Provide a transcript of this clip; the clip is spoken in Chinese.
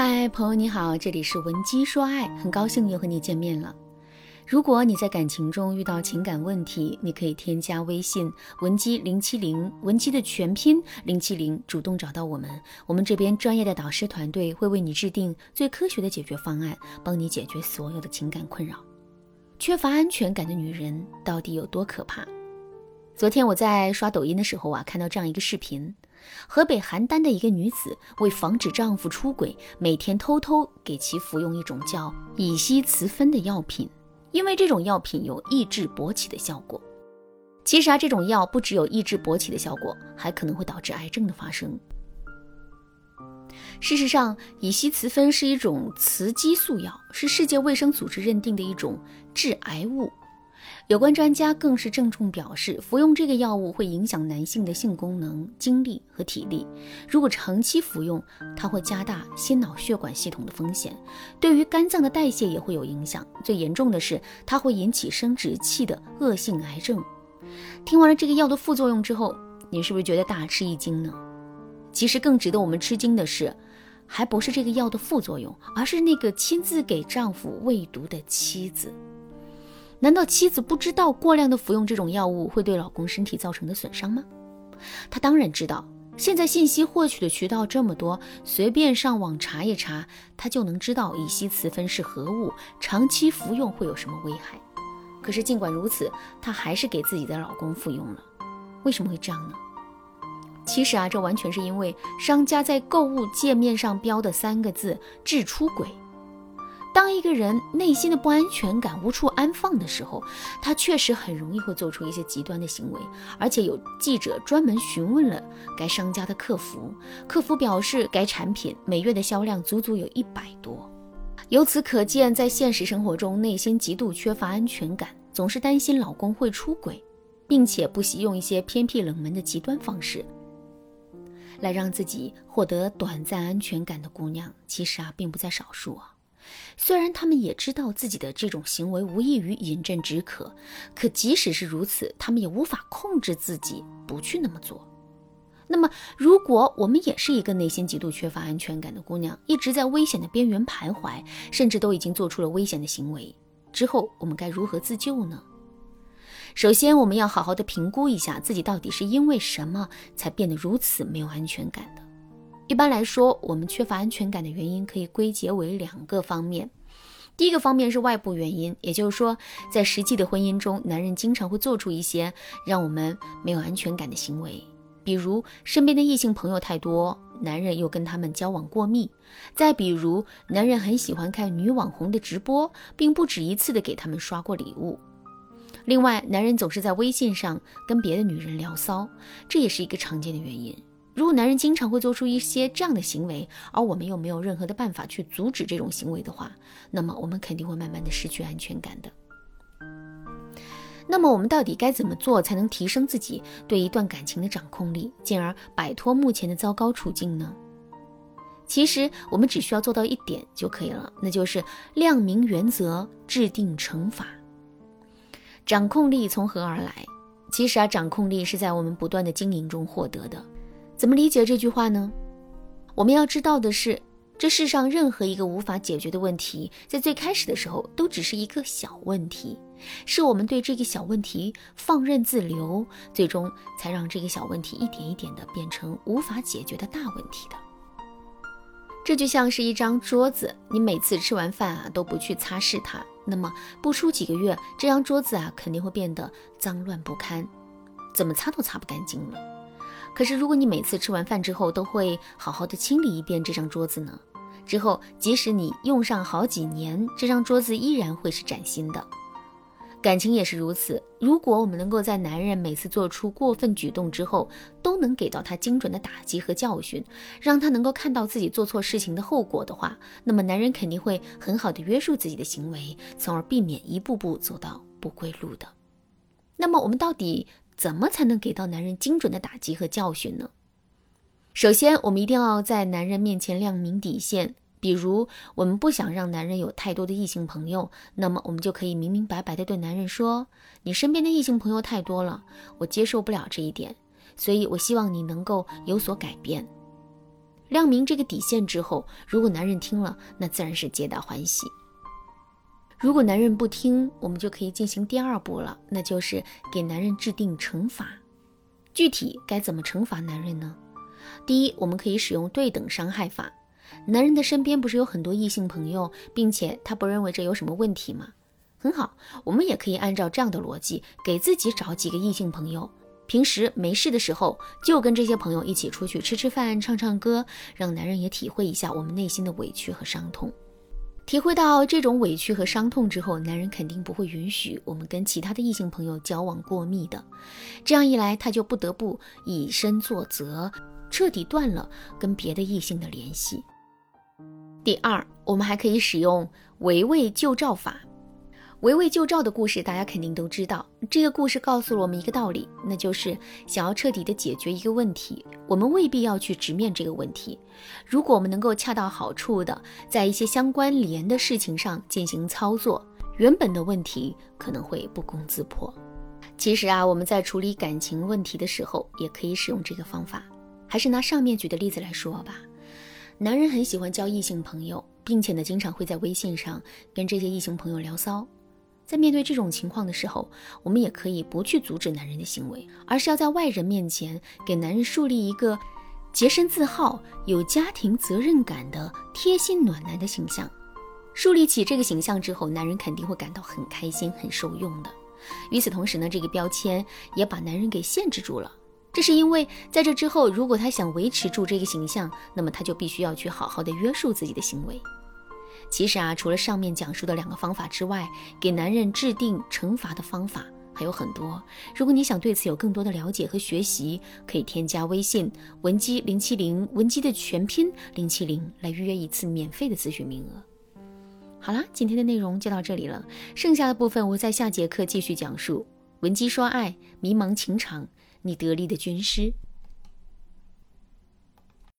嗨，朋友你好，这里是文姬说爱，很高兴又和你见面了。如果你在感情中遇到情感问题，你可以添加微信文姬零七零，文姬的全拼零七零，主动找到我们，我们这边专业的导师团队会为你制定最科学的解决方案，帮你解决所有的情感困扰。缺乏安全感的女人到底有多可怕？昨天我在刷抖音的时候啊，看到这样一个视频。河北邯郸的一个女子为防止丈夫出轨，每天偷偷给其服用一种叫乙烯雌酚的药品，因为这种药品有抑制勃起的效果。其实啊，这种药不只有抑制勃起的效果，还可能会导致癌症的发生。事实上，乙烯雌酚是一种雌激素药，是世界卫生组织认定的一种致癌物。有关专家更是郑重表示，服用这个药物会影响男性的性功能、精力和体力。如果长期服用，它会加大心脑血管系统的风险，对于肝脏的代谢也会有影响。最严重的是，它会引起生殖器的恶性癌症。听完了这个药的副作用之后，你是不是觉得大吃一惊呢？其实更值得我们吃惊的是，还不是这个药的副作用，而是那个亲自给丈夫喂毒的妻子。难道妻子不知道过量的服用这种药物会对老公身体造成的损伤吗？她当然知道。现在信息获取的渠道这么多，随便上网查一查，她就能知道乙烯雌酚是何物，长期服用会有什么危害。可是尽管如此，她还是给自己的老公服用了。为什么会这样呢？其实啊，这完全是因为商家在购物界面上标的三个字“治出轨”。当一个人内心的不安全感无处安放的时候，他确实很容易会做出一些极端的行为。而且有记者专门询问了该商家的客服，客服表示该产品每月的销量足足有一百多。由此可见，在现实生活中，内心极度缺乏安全感，总是担心老公会出轨，并且不惜用一些偏僻冷门的极端方式来让自己获得短暂安全感的姑娘，其实啊，并不在少数啊。虽然他们也知道自己的这种行为无异于饮鸩止渴，可即使是如此，他们也无法控制自己不去那么做。那么，如果我们也是一个内心极度缺乏安全感的姑娘，一直在危险的边缘徘徊，甚至都已经做出了危险的行为之后，我们该如何自救呢？首先，我们要好好的评估一下自己到底是因为什么才变得如此没有安全感的。一般来说，我们缺乏安全感的原因可以归结为两个方面。第一个方面是外部原因，也就是说，在实际的婚姻中，男人经常会做出一些让我们没有安全感的行为，比如身边的异性朋友太多，男人又跟他们交往过密；再比如，男人很喜欢看女网红的直播，并不止一次的给他们刷过礼物。另外，男人总是在微信上跟别的女人聊骚，这也是一个常见的原因。如果男人经常会做出一些这样的行为，而我们又没有任何的办法去阻止这种行为的话，那么我们肯定会慢慢的失去安全感的。那么我们到底该怎么做才能提升自己对一段感情的掌控力，进而摆脱目前的糟糕处境呢？其实我们只需要做到一点就可以了，那就是亮明原则，制定惩罚。掌控力从何而来？其实啊，掌控力是在我们不断的经营中获得的。怎么理解这句话呢？我们要知道的是，这世上任何一个无法解决的问题，在最开始的时候都只是一个小问题，是我们对这个小问题放任自流，最终才让这个小问题一点一点的变成无法解决的大问题的。这就像是一张桌子，你每次吃完饭啊都不去擦拭它，那么不出几个月，这张桌子啊肯定会变得脏乱不堪，怎么擦都擦不干净了。可是，如果你每次吃完饭之后都会好好的清理一遍这张桌子呢？之后，即使你用上好几年，这张桌子依然会是崭新的。感情也是如此。如果我们能够在男人每次做出过分举动之后，都能给到他精准的打击和教训，让他能够看到自己做错事情的后果的话，那么男人肯定会很好的约束自己的行为，从而避免一步步走到不归路的。那么，我们到底？怎么才能给到男人精准的打击和教训呢？首先，我们一定要在男人面前亮明底线。比如，我们不想让男人有太多的异性朋友，那么我们就可以明明白白的对男人说：“你身边的异性朋友太多了，我接受不了这一点，所以我希望你能够有所改变。”亮明这个底线之后，如果男人听了，那自然是皆大欢喜。如果男人不听，我们就可以进行第二步了，那就是给男人制定惩罚。具体该怎么惩罚男人呢？第一，我们可以使用对等伤害法。男人的身边不是有很多异性朋友，并且他不认为这有什么问题吗？很好，我们也可以按照这样的逻辑，给自己找几个异性朋友。平时没事的时候，就跟这些朋友一起出去吃吃饭、唱唱歌，让男人也体会一下我们内心的委屈和伤痛。体会到这种委屈和伤痛之后，男人肯定不会允许我们跟其他的异性朋友交往过密的。这样一来，他就不得不以身作则，彻底断了跟别的异性的联系。第二，我们还可以使用围魏救赵法。围魏救赵的故事，大家肯定都知道。这个故事告诉了我们一个道理，那就是想要彻底的解决一个问题，我们未必要去直面这个问题。如果我们能够恰到好处的在一些相关联的事情上进行操作，原本的问题可能会不攻自破。其实啊，我们在处理感情问题的时候，也可以使用这个方法。还是拿上面举的例子来说吧，男人很喜欢交异性朋友，并且呢，经常会在微信上跟这些异性朋友聊骚。在面对这种情况的时候，我们也可以不去阻止男人的行为，而是要在外人面前给男人树立一个洁身自好、有家庭责任感的贴心暖男的形象。树立起这个形象之后，男人肯定会感到很开心、很受用的。与此同时呢，这个标签也把男人给限制住了。这是因为在这之后，如果他想维持住这个形象，那么他就必须要去好好的约束自己的行为。其实啊，除了上面讲述的两个方法之外，给男人制定惩罚的方法还有很多。如果你想对此有更多的了解和学习，可以添加微信文姬零七零，文姬的全拼零七零，来预约一次免费的咨询名额。好啦，今天的内容就到这里了，剩下的部分我在下节课继续讲述。文姬说爱，迷茫情场，你得力的军师。